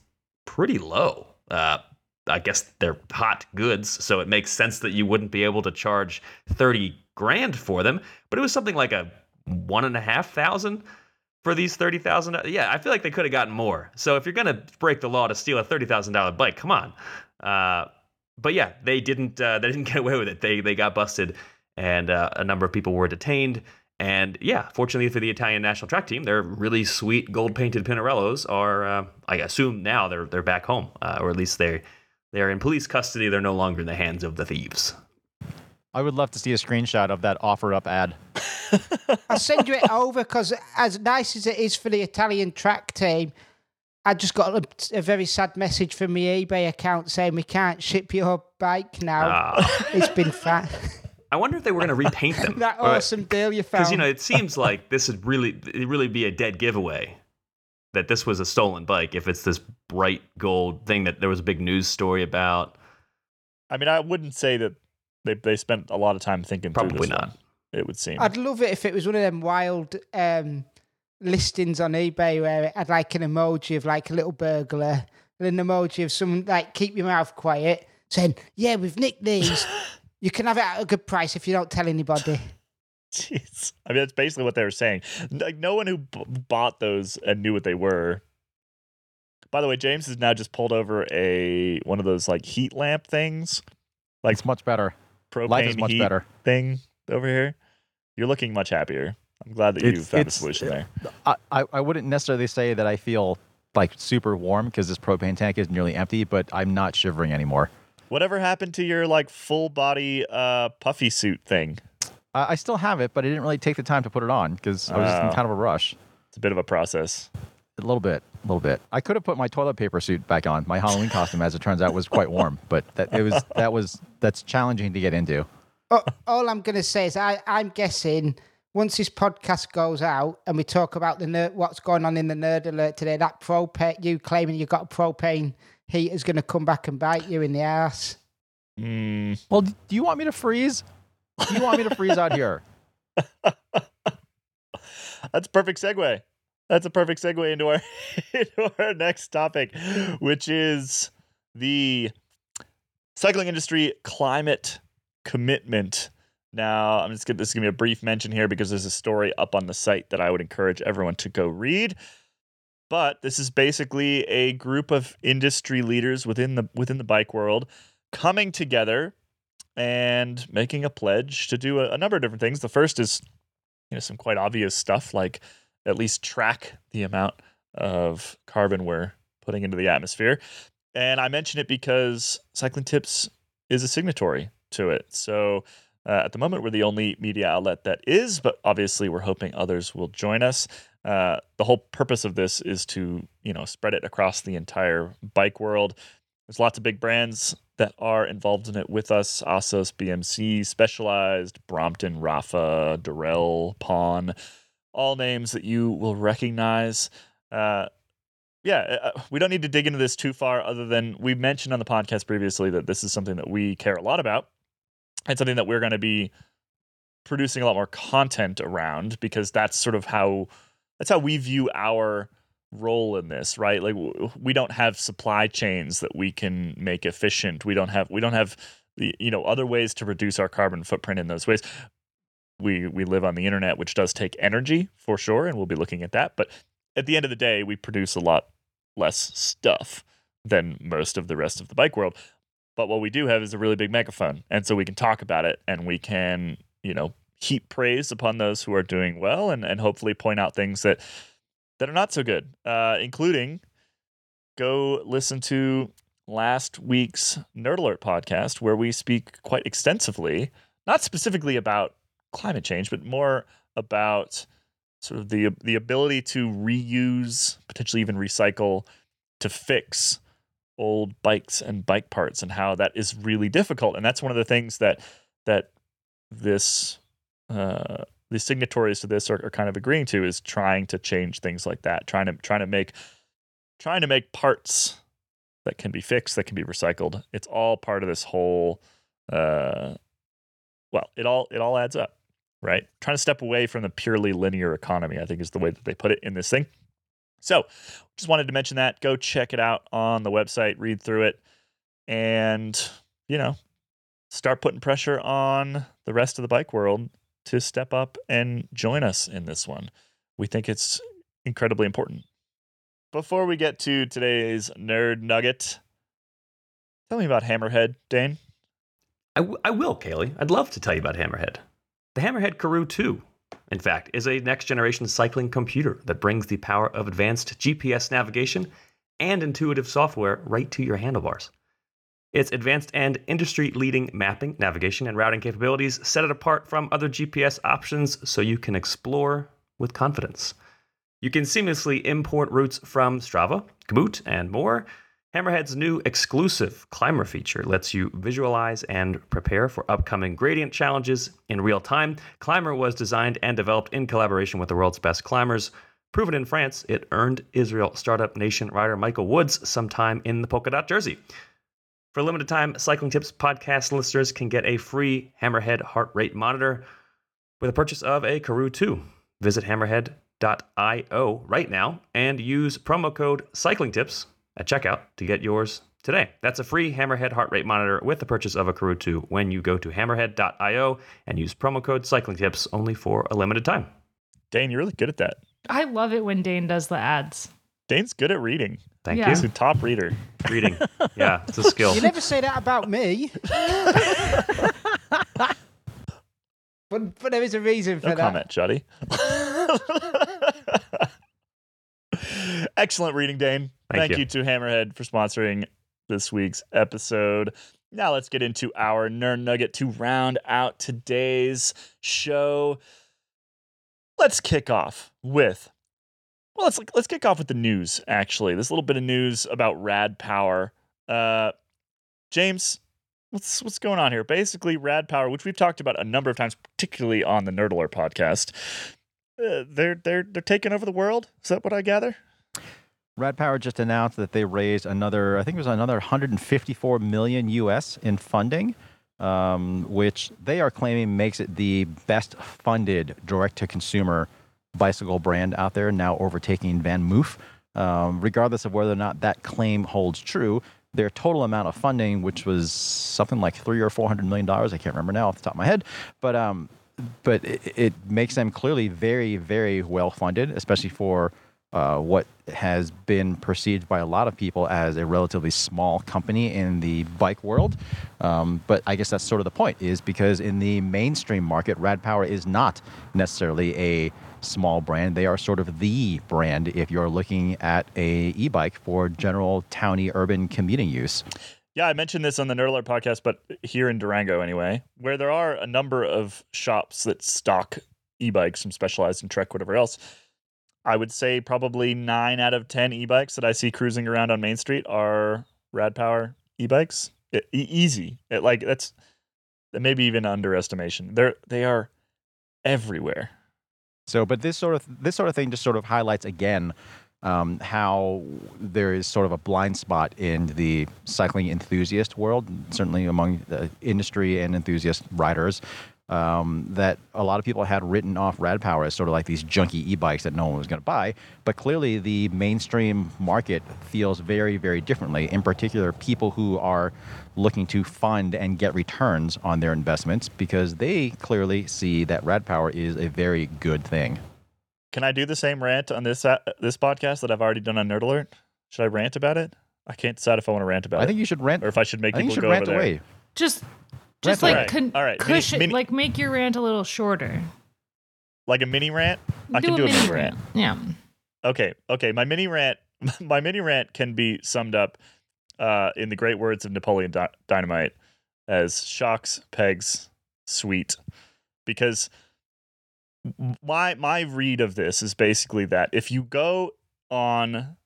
Speaker 5: pretty low. Uh, I guess they're hot goods, so it makes sense that you wouldn't be able to charge thirty grand for them. But it was something like a one and a half thousand for these thirty thousand. Yeah, I feel like they could have gotten more. So if you're gonna break the law to steal a thirty thousand dollar bike, come on. Uh, but yeah, they didn't. Uh, they didn't get away with it. They they got busted, and uh, a number of people were detained. And yeah, fortunately for the Italian national track team, their really sweet gold painted Pinarellos are. Uh, I assume now they're they're back home, uh, or at least they they're in police custody. They're no longer in the hands of the thieves.
Speaker 4: I would love to see a screenshot of that OfferUp ad.
Speaker 3: I'll send you it over because, as nice as it is for the Italian track team, I just got a, a very sad message from my eBay account saying we can't ship your bike now.
Speaker 5: Ah.
Speaker 3: It's been fat.
Speaker 5: I wonder if they were going to repaint them.
Speaker 3: that
Speaker 5: Or-
Speaker 3: awesome deal you found.
Speaker 5: because you know it seems like this would really it'd really be a dead giveaway that this was a stolen bike if it's this bright gold thing that there was a big news story about
Speaker 1: I mean, I wouldn't say that they they spent a lot of time thinking through
Speaker 5: probably
Speaker 1: this
Speaker 5: not
Speaker 1: one, It would seem.
Speaker 3: I'd love it if it was one of them wild um, listings on eBay where it had like an emoji of like a little burglar and an emoji of someone like keep your mouth quiet saying, "Yeah, we've nicked these. you can have it at a good price if you don't tell anybody."
Speaker 1: Jeez. I mean, that's basically what they were saying. Like, no one who b- bought those and knew what they were. By the way, James has now just pulled over a one of those like heat lamp things, like
Speaker 4: It's much better.
Speaker 1: propane
Speaker 4: Life is much
Speaker 1: heat
Speaker 4: better.
Speaker 1: thing over here. You're looking much happier. I'm glad that you found a solution there.
Speaker 4: I, I, I wouldn't necessarily say that I feel like super warm because this propane tank is nearly empty, but I'm not shivering anymore.
Speaker 1: Whatever happened to your like full body uh puffy suit thing?
Speaker 4: I, I still have it, but I didn't really take the time to put it on because I was just in
Speaker 1: Oh.
Speaker 4: kind of a rush.
Speaker 1: It's a bit of a process.
Speaker 4: A little bit, a little bit. I could have put my toilet paper suit back on. My Halloween costume, as it turns out, was quite warm, but that it was that was that's challenging to get into.
Speaker 3: all, all I'm going to say is I, I'm guessing once this podcast goes out and we talk about the ner- what's going on in the nerd alert today, that propane you claiming you got a propane heat is going to come back and bite you in the ass.
Speaker 1: Mm,
Speaker 4: Well, do you want me to freeze? Do you want me to freeze out here?
Speaker 1: that's a perfect segue. That's a perfect segue into our into our next topic, which is the cycling industry climate commitment. Now, I'm just gonna this is gonna be a brief mention here because there's a story up on the site that I would encourage everyone to go read. But this is basically a group of industry leaders within the within the bike world coming together and making a pledge to do a, a number of different things. The first is you know some quite obvious stuff like at least track the amount of carbon we're putting into the atmosphere. And I mention it because Cycling Tips is a signatory to it. So uh, at the moment, we're the only media outlet that is, but obviously, we're hoping others will join us. Uh, the whole purpose of this is to, you know, spread it across the entire bike world. There's lots of big brands that are involved in it with us: Assos, BMC, Specialized, Brompton, Rapha, Dorel, Pon all names that you will recognize. Uh, yeah, uh, we don't need to dig into this too far, other than we mentioned on the podcast previously that this is something that we care a lot about and something that we're going to be producing a lot more content around because that's sort of how that's how we view our role in this right? Like we don't have supply chains that we can make efficient. We don't have we don't have you know other ways to reduce our carbon footprint in those ways. We we live on the internet which does take energy for sure and we'll be looking at that but at the end of the day we produce a lot less stuff than most of the rest of the bike world but what we do have is a really big megaphone and so we can talk about it and we can you know heap praise upon those who are doing well and, and hopefully point out things that that are not so good uh, including go listen to last week's nerd alert podcast where we speak quite extensively not specifically about climate change but more about sort of the the ability to reuse potentially even recycle to fix old bikes and bike parts and how that is really difficult and that's one of the things that that this uh the signatories to this are, are kind of agreeing to is trying to change things like that trying to trying to make trying to make parts that can be fixed, that can be recycled. It's all part of this whole uh well, it all it all adds up, right? Trying to step away from the purely linear economy, I think is the way that they put it in this thing. So, just wanted to mention that. Go check it out on the website, read through it, and, you know, start putting pressure on the rest of the bike world to step up and join us in this one. We think it's incredibly important. Before we get to today's nerd nugget, tell me about Hammerhead, Dane.
Speaker 5: I, w- I will, Caley. I'd love to tell you about Hammerhead. The Hammerhead Karoo 2, in fact, is a next generation cycling computer that brings the power of advanced GPS navigation and intuitive software right to your handlebars. Its advanced and industry leading mapping, navigation, and routing capabilities set it apart from other GPS options so you can explore with confidence. You can seamlessly import routes from Strava, Komoot, and more. Hammerhead's new exclusive climber feature lets you visualize and prepare for upcoming gradient challenges in real time. Climber was designed and developed in collaboration with the world's best climbers. Proven in France, it earned Israel Startup Nation rider Michael Woods some time in the polka dot jersey. For a limited time, Cycling Tips podcast listeners can get a free Hammerhead heart rate monitor with a purchase of a Karoo 2. Visit hammerhead.io right now and use promo code Cycling Tips at checkout to get yours today. That's a free Hammerhead heart rate monitor with the purchase of a Karoo 2 when you go to hammerhead.io and use promo code Cycling Tips only for a limited time.
Speaker 1: Dane, you're really good at that.
Speaker 2: I love it when Dane does the ads.
Speaker 1: Dane's good at reading.
Speaker 5: Thank
Speaker 2: Yeah.
Speaker 1: He's
Speaker 5: you.
Speaker 1: a top reader.
Speaker 5: Reading. Yeah, it's a skill.
Speaker 3: You never say that about me. but but there is a reason for
Speaker 1: No
Speaker 3: that.
Speaker 1: comment, Juddy. Excellent reading, Dane.
Speaker 5: Thank
Speaker 1: Thank,
Speaker 5: you.
Speaker 1: you. to Hammerhead for sponsoring this week's episode. Now let's get into our nerd nugget to round out today's show. Let's kick off with well, let's let's kick off with the news. Actually, this little bit of news about Rad Power. Uh, James, what's what's going on here? Basically, Rad Power, which we've talked about a number of times, particularly on the Nerd Alert podcast, uh, they're they're they're taking over the world. Is that what I gather?
Speaker 4: Rad Power just announced that they raised another, I think it was another 154 million US in funding, um, which they are claiming makes it the best funded direct to consumer bicycle brand out there, now overtaking VanMoof. Um, regardless of whether or not that claim holds true, their total amount of funding, which was something like three or four hundred million dollars, I can't remember now off the top of my head, but um, but it, it makes them clearly very, very well funded, especially for uh, what has been perceived by a lot of people as a relatively small company in the bike world. Um, but I guess that's sort of the point, is because in the mainstream market, Rad Power is not necessarily a small brand. They are sort of the brand if you're looking at a e-bike for general towny urban commuting use.
Speaker 1: Yeah, I mentioned this on the Nerd Alert podcast, but here in Durango anyway, where there are a number of shops that stock e-bikes from Specialized and Trek, whatever else. I would say probably nine out of ten e-bikes that I see cruising around on Main Street are Rad Power e-bikes. E- e- easy, It- like that's that maybe even underestimation. They're they are everywhere.
Speaker 4: So, but this sort of this sort of thing just sort of highlights again um, how there is sort of a blind spot in the cycling enthusiast world, certainly among the industry and enthusiast riders. Um, that a lot of people had written off Rad Power as sort of like these junky e-bikes that no one was going to buy, but clearly the mainstream market feels very, very differently. In particular, people who are looking to fund and get returns on their investments because they clearly see that Rad Power is a very good thing.
Speaker 1: Can I do the same rant on this uh, this podcast that I've already done on Nerd Alert? Should I rant about it? I can't decide if I want to rant about
Speaker 4: I
Speaker 1: it
Speaker 4: think you should rant.
Speaker 1: or if I should make
Speaker 4: I think you
Speaker 1: people
Speaker 4: should
Speaker 1: go
Speaker 4: rant
Speaker 1: over there.
Speaker 4: away.
Speaker 2: Just just
Speaker 4: Rant
Speaker 2: like con-
Speaker 1: All right,
Speaker 2: cushion,
Speaker 1: mini-
Speaker 2: like make your rant a little shorter.
Speaker 1: Like a mini rant. I can
Speaker 2: a
Speaker 1: do a
Speaker 2: mini
Speaker 1: mini rant.
Speaker 2: Yeah.
Speaker 1: Okay, okay. My mini rant, my mini rant can be summed up uh, in the great words of Napoleon Dy- Dynamite as shocks, pegs, sweet. Because my my read of this is basically that if you go on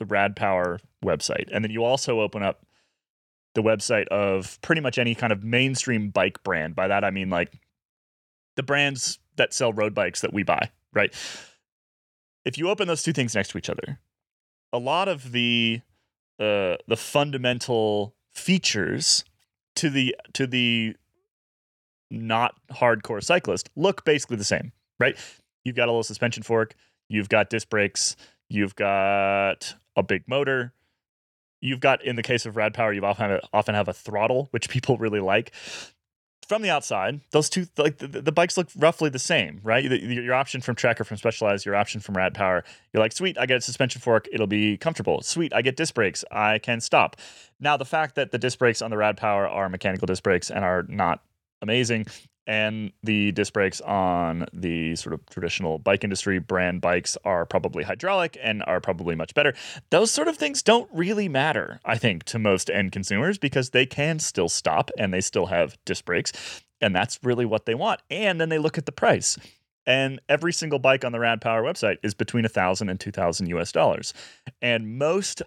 Speaker 1: the Rad Power website and then you also open up the website of pretty much any kind of mainstream bike brand. By that I mean like the brands that sell road bikes that we buy, right? if you open those two things next to each other, a lot of the uh, the fundamental features to the to the not hardcore cyclist look basically the same, right? You've got a little suspension fork, you've got disc brakes, you've got a big motor, you've got in the case of Rad Power, you often often have a throttle, which people really like. From the outside, those two like the, the bikes look roughly the same, right? Your option from Trek or from Specialized, your option from Rad Power. You're like, sweet, I get a suspension fork, it'll be comfortable. Sweet, I get disc brakes, I can stop. Now, the fact that the disc brakes on the Rad Power are mechanical disc brakes and are not amazing, and the disc brakes on the sort of traditional bike industry brand bikes are probably hydraulic and are probably much better. Those sort of things don't really matter, I think, to most end consumers because they can still stop and they still have disc brakes. And that's really what they want. And then they look at the price. And every single bike on the Rad Power website is between a thousand and two thousand US dollars. And most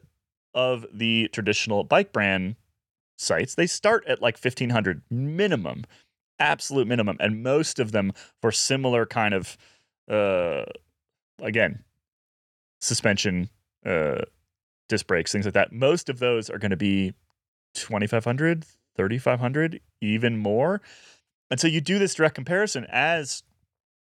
Speaker 1: of the traditional bike brand sites, they start at like fifteen hundred minimum absolute minimum and most of them for similar kind of uh again suspension uh disc brakes things like that. Most of those are going to be 2500 3500 even more. And so you do this direct comparison as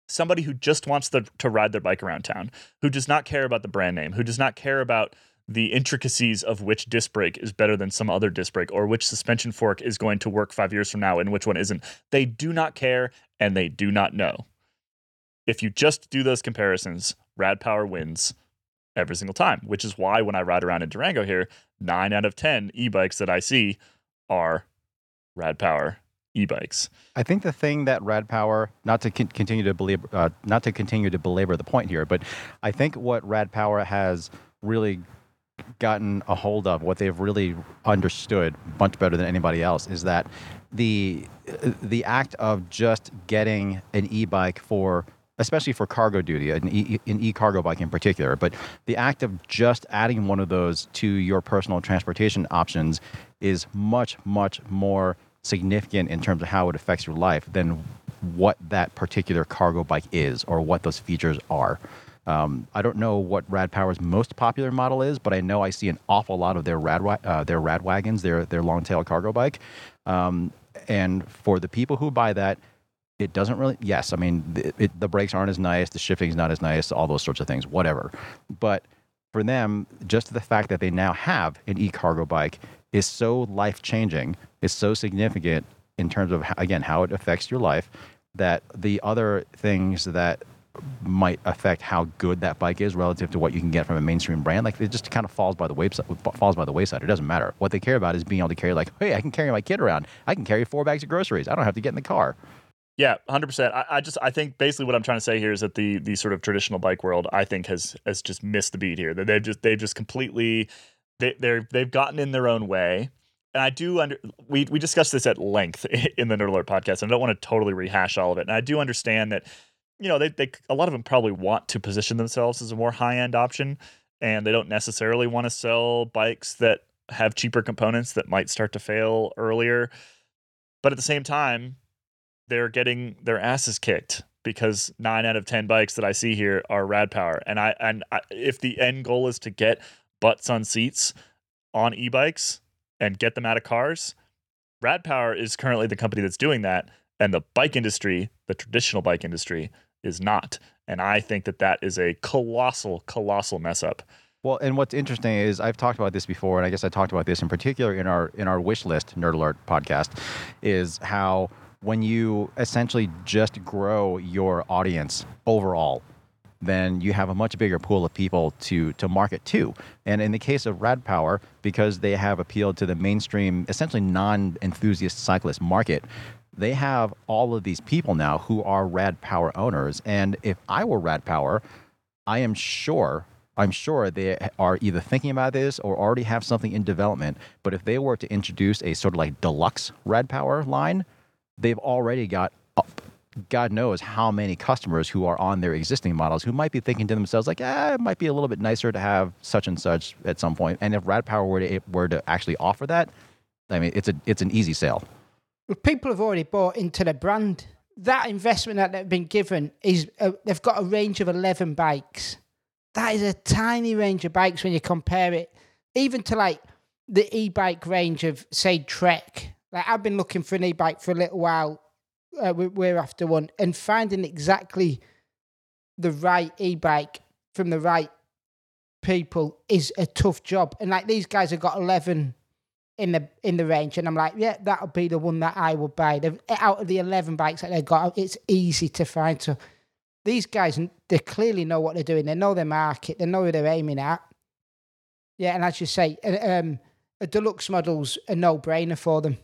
Speaker 1: somebody who just wants the, to ride their bike around town who does not care about the brand name who does not care about the intricacies of which disc brake is better than some other disc brake or which suspension fork is going to work five years from now and which one isn't. They do not care and they do not know. If you just do those comparisons, Rad Power wins every single time, which is why when I ride around in Durango here, nine out of 10 e bikes that I see are Rad Power e bikes.
Speaker 4: I think the thing that Rad Power, not to con- continue to belabor, uh, not to continue to belabor the point here, but I think what Rad Power has really gotten a hold of, what they've really understood much better than anybody else, is that the the act of just getting an e-bike for especially for cargo duty, an e, an e-cargo bike in particular, but the act of just adding one of those to your personal transportation options is much, much more significant in terms of how it affects your life than what that particular cargo bike is or what those features are. Um, I don't know what Rad Power's most popular model is, but I know I see an awful lot of their Rad uh, their Rad wagons, their their long tail cargo bike. Um, and for the people who buy that, it doesn't really. Yes, I mean it, it, the brakes aren't as nice, the shifting's not as nice, all those sorts of things, whatever. But for them, just the fact that they now have an e-cargo bike is so life changing, is so significant in terms of again how it affects your life that the other things that might affect how good that bike is relative to what you can get from a mainstream brand. Like it just kind of falls by the wayside. Falls by the wayside. It doesn't matter. What they care about is being able to carry like, hey, I can carry my kid around. I can carry four bags of groceries. I don't have to get in the car.
Speaker 1: Yeah, hundred percent. I, I just I think basically what I'm trying to say here is that the the sort of traditional bike world I think has has just missed the beat here. That they've just they've just completely they they're they've gotten in their own way. And I do under we we discussed this at length in the Nerd Alert podcast. And I don't want to totally rehash all of it. And I do understand that you know they they a lot of them probably want to position themselves as a more high end option, and they don't necessarily want to sell bikes that have cheaper components that might start to fail earlier. But at the same time, they're getting their asses kicked because nine out of ten bikes that I see here are rad power, and I and I, if the end goal is to get butts on seats on e-bikes and get them out of cars, Rad Power is currently the company that's doing that, and the bike industry, the traditional bike industry, is not. And I think that that is a colossal, colossal mess up.
Speaker 4: Well, and what's interesting is I've talked about this before, and I guess I talked about this in particular in our in our wish list Nerd Alert podcast, is how when you essentially just grow your audience overall, then you have a much bigger pool of people to to market to. And in the case of Rad Power, because they have appealed to the mainstream, essentially non-enthusiast cyclist market, they have all of these people now who are Rad Power owners. And if I were Rad Power, I am sure I'm sure they are either thinking about this or already have something in development. But if they were to introduce a sort of like deluxe Rad Power line, they've already got up. God knows how many customers who are on their existing models who might be thinking to themselves like, ah, it might be a little bit nicer to have such and such at some point. And if Rad Power were to were to actually offer that, I mean, it's a it's an easy sale.
Speaker 3: People have already bought into the brand. That investment that they've been given is uh, they've got a range of 11 bikes. That is a tiny range of bikes when you compare it even to like the e-bike range of say Trek. Like I've been looking for an e-bike for a little while. Uh, we- we're after one, and finding exactly the right e-bike from the right people is a tough job. And like these guys have got eleven in the in the range, and I'm like, yeah, that'll be the one that I would buy. Out of the eleven bikes that they've got, it's easy to find. So these guys, they clearly know what they're doing. They know their market. They know who they're aiming at. Yeah, and as you say, uh, um, a deluxe model's a no-brainer for them.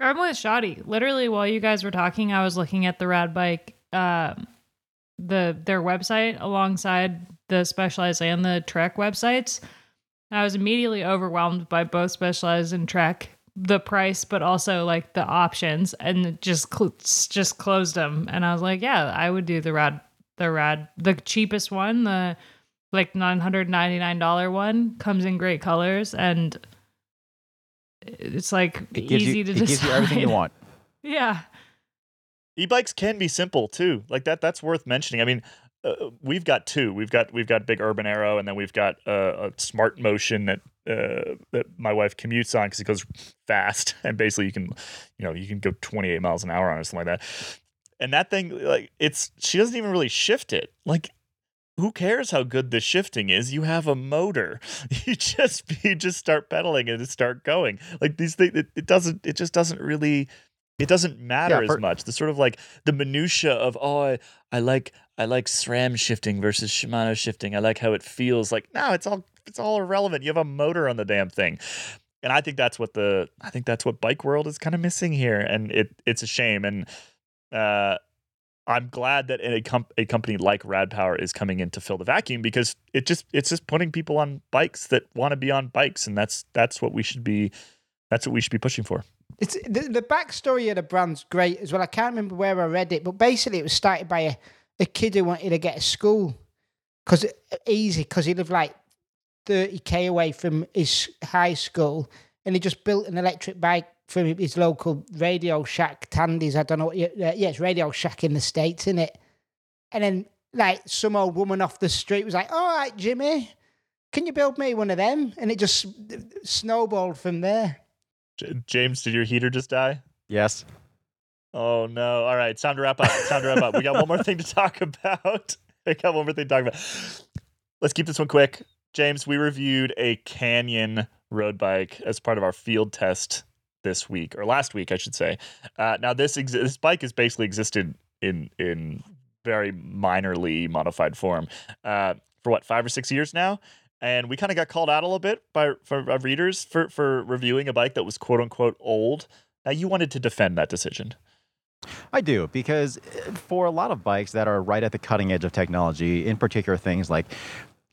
Speaker 2: I'm with Shoddy. Literally, while you guys were talking, I was looking at the Rad Bike, um, the their website alongside the Specialized and the Trek websites. I was immediately overwhelmed by both Specialized and Trek, the price, but also like the options, and just cl- just closed them. And I was like, yeah, I would do the Rad, the Rad, the cheapest one, the like nine hundred ninety nine dollar one comes in great colors and. It's like
Speaker 4: It gives
Speaker 2: easy
Speaker 4: you
Speaker 2: to
Speaker 4: it
Speaker 2: decide.
Speaker 4: gives you everything you want.
Speaker 2: Yeah.
Speaker 1: E-bikes can be simple too. Like that. That's worth mentioning. I mean, uh, we've got two. We've got we've got big Urban Arrow, and then we've got uh, a Smart Motion that uh, that my wife commutes on because it goes fast, and basically you can, you know, you can go 28 miles an hour on it, or something like that. And that thing, like, it's she doesn't even really shift it. Like, who cares how good the shifting is? You have a motor. You just you just start pedaling and start going. Like these things, it, it doesn't. It just doesn't really. It doesn't matter
Speaker 4: Yeah,
Speaker 1: as much. The sort of like the minutia of oh, I, I like I like SRAM shifting versus Shimano shifting. I like how it feels. Like no, it's all it's all irrelevant. You have a motor on the damn thing, and I think that's what the I think that's what bike world is kind of missing here, and it it's a shame. And uh, I'm glad that a, com- a company like Rad Power is coming in to fill the vacuum because it just it's just putting people on bikes that want to be on bikes, and that's that's what we should be that's what we should be pushing for.
Speaker 3: It's the, the backstory of the brand's great as well. I can't remember where I read it, but basically it was started by a, a kid who wanted to get a school because easy because he lived like thirty k away from his high school, and he just built an electric bike from his local Radio Shack Tandies. I don't know what. You, uh, yeah, it's Radio Shack in the states, isn't it? And then like some old woman off the street was like, "All right, Jimmy." Can you build me one of them? And it just snowballed from there.
Speaker 1: J- James, did your heater just die?
Speaker 4: Yes.
Speaker 1: Oh no! All right, time to wrap up. Time to wrap up. We got one more thing to talk about. We got one more thing to talk about. Let's keep this one quick. James, we reviewed a Canyon road bike as part of our field test this week or last week, I should say. Uh, now this exi- this bike has basically existed in in very minorly modified form uh, for what five or six years now, and we kind of got called out a little bit by for our readers for for reviewing a bike that was quote unquote old. Now you wanted to defend that decision.
Speaker 4: I do because uh, for a lot of bikes that are right at the cutting edge of technology, in particular things like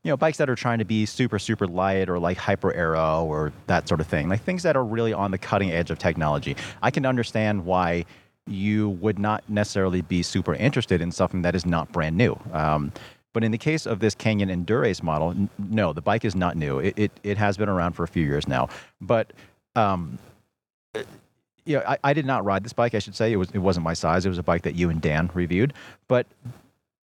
Speaker 4: you know bikes that are trying to be super super light or like hyper aero or that sort of thing, like things that are really on the cutting edge of technology. I can understand why you would not necessarily be super interested in something that is not brand new. Um, but in the case of this Canyon Endurace model, n- no, the bike is not new. It, it, it has been around for a few years now. But um, yeah, I, I did not ride this bike. I should say it was it wasn't my size. It was a bike that you and Dan reviewed. But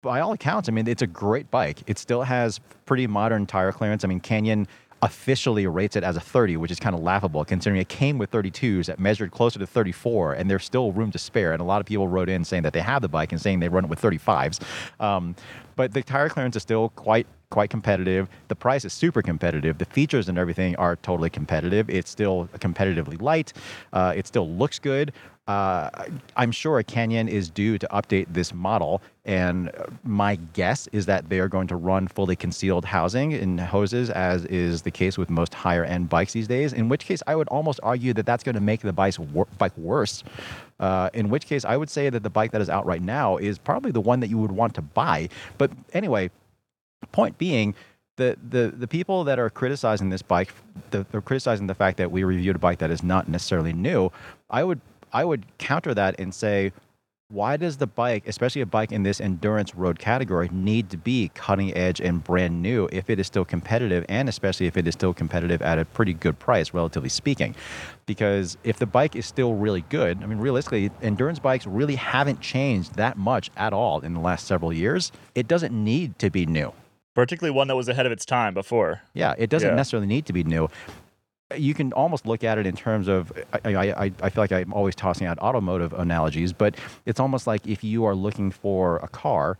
Speaker 4: by all accounts, I mean it's a great bike. It still has pretty modern tire clearance. I mean Canyon officially rates it as a 30, which is kind of laughable considering it came with 32s that measured closer to 34, and there's still room to spare. And a lot of people wrote in saying that they have the bike and saying they run it with 35s. Um, but the tire clearance is still quite quite competitive. The price is super competitive. The features and everything are totally competitive. It's still competitively light. Uh, it still looks good. Uh, I'm sure Canyon is due to update this model, and my guess is that they are going to run fully concealed housing and hoses, as is the case with most higher end bikes these days. In which case, I would almost argue that that's going to make the bike, wor- bike worse. Uh, in which case, I would say that the bike that is out right now is probably the one that you would want to buy. But anyway, point being, the, the, the people that are criticizing this bike, the, they're criticizing the fact that we reviewed a bike that is not necessarily new. I would I would counter that and say, why does the bike, especially a bike in this endurance road category, need to be cutting edge and brand new if it is still competitive, and especially if it is still competitive at a pretty good price, relatively speaking? Because if the bike is still really good, I mean, realistically, endurance bikes really haven't changed that much at all in the last several years. It doesn't need to be new.
Speaker 1: Particularly one that was ahead of its time before.
Speaker 4: Yeah, it doesn't
Speaker 1: Yeah.
Speaker 4: necessarily need to be new. you can almost look at it in terms of I, I, I feel like I'm always tossing out automotive analogies, but it's almost like if you are looking for a car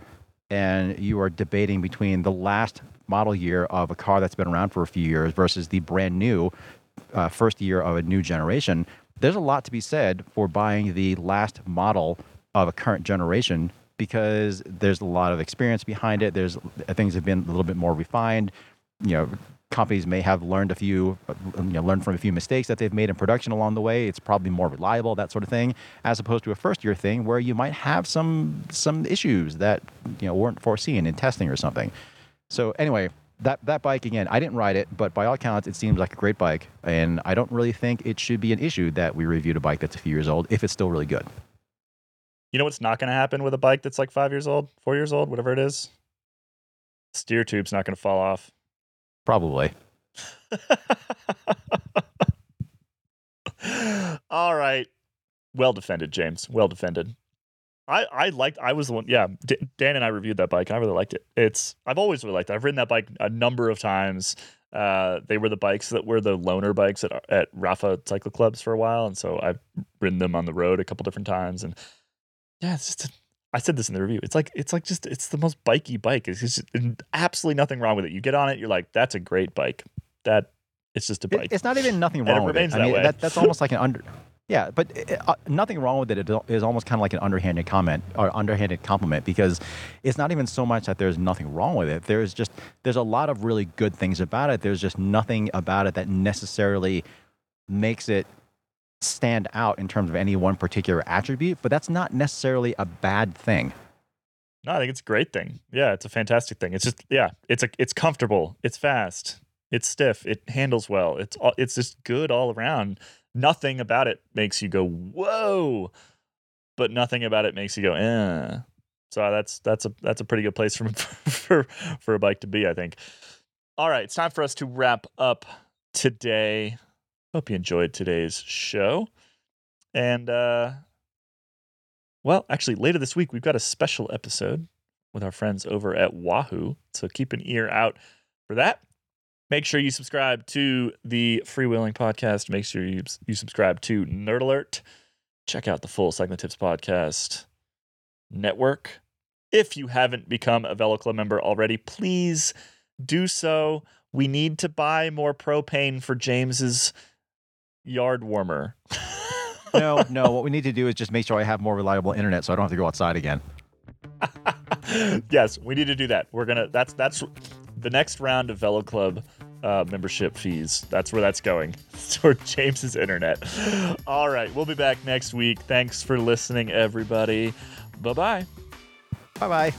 Speaker 4: and you are debating between the last model year of a car that's been around for a few years versus the brand new uh, first year of a new generation, there's a lot to be said for buying the last model of a current generation because there's a lot of experience behind it. There's things have been a little bit more refined. You know, companies may have learned a few, uh, you know, learned from a few mistakes that they've made in production along the way. It's probably more reliable, that sort of thing, as opposed to a first year thing where you might have some some issues that you know weren't foreseen in testing or something. So anyway, that that bike again, I didn't ride it, but by all accounts, it seems like a great bike, and I don't really think it should be an issue that we reviewed a bike that's a few years old if it's still really good.
Speaker 1: You know what's not going to happen with a bike that's like five years old, four years old, whatever it is? Steer tube's not going to fall off.
Speaker 4: Probably.
Speaker 1: All right. Well defended, James. Well defended. I, I liked I was the one yeah D- Dan and I reviewed that bike and I really liked it it's I've always really liked it I've ridden that bike a number of times uh, they were the bikes that were the loaner bikes at at Rapha cycle clubs for a while and so I've ridden them on the road a couple different times and yeah it's just a, I said this in the review it's like it's like just it's the most bikey bike it's just absolutely nothing wrong with it you get on it you're like that's a great bike that it's just a
Speaker 4: It-
Speaker 1: bike
Speaker 4: it's not even nothing
Speaker 1: And it
Speaker 4: wrong with it.
Speaker 1: remains
Speaker 4: I
Speaker 1: that
Speaker 4: mean,
Speaker 1: way.
Speaker 4: that, that's almost like an under. Yeah, but uh, uh, nothing wrong with it. It is almost kind of like an underhanded comment or underhanded compliment because it's not even so much that there's nothing wrong with it. There's just there's a lot of really good things about it. There's just nothing about it that necessarily makes it stand out in terms of any one particular attribute. But that's not necessarily a bad thing.
Speaker 1: No, I think it's a great thing. Yeah, it's a fantastic thing. It's just yeah, it's a it's comfortable, it's fast, it's stiff, it handles well. It's all, it's just good all around. Nothing about it makes you go whoa, but nothing about it makes you go eh. So that's that's a that's a pretty good place for for for a bike to be, I think. All right, it's time for us to wrap up today. Hope you enjoyed today's show. And uh well, actually, later this week, we've got a special episode with our friends over at Wahoo. So keep an ear out for that. Make sure you subscribe to the Freewheeling podcast. Make sure you, you subscribe to Nerd Alert. Check out the full Cycling Tips podcast network. If you haven't become a Velo Club member already, please do so. We need to buy more propane for James's yard warmer.
Speaker 4: No, no. What we need to do is just make sure I have more reliable internet, so I don't have to go outside again.
Speaker 1: yes, we need to do that. We're gonna. That's that's the next round of Velo Club uh, membership fees. That's where that's going. Toward James's internet. All right, we'll be back next week. Thanks for listening, everybody. Bye bye.
Speaker 4: Bye bye.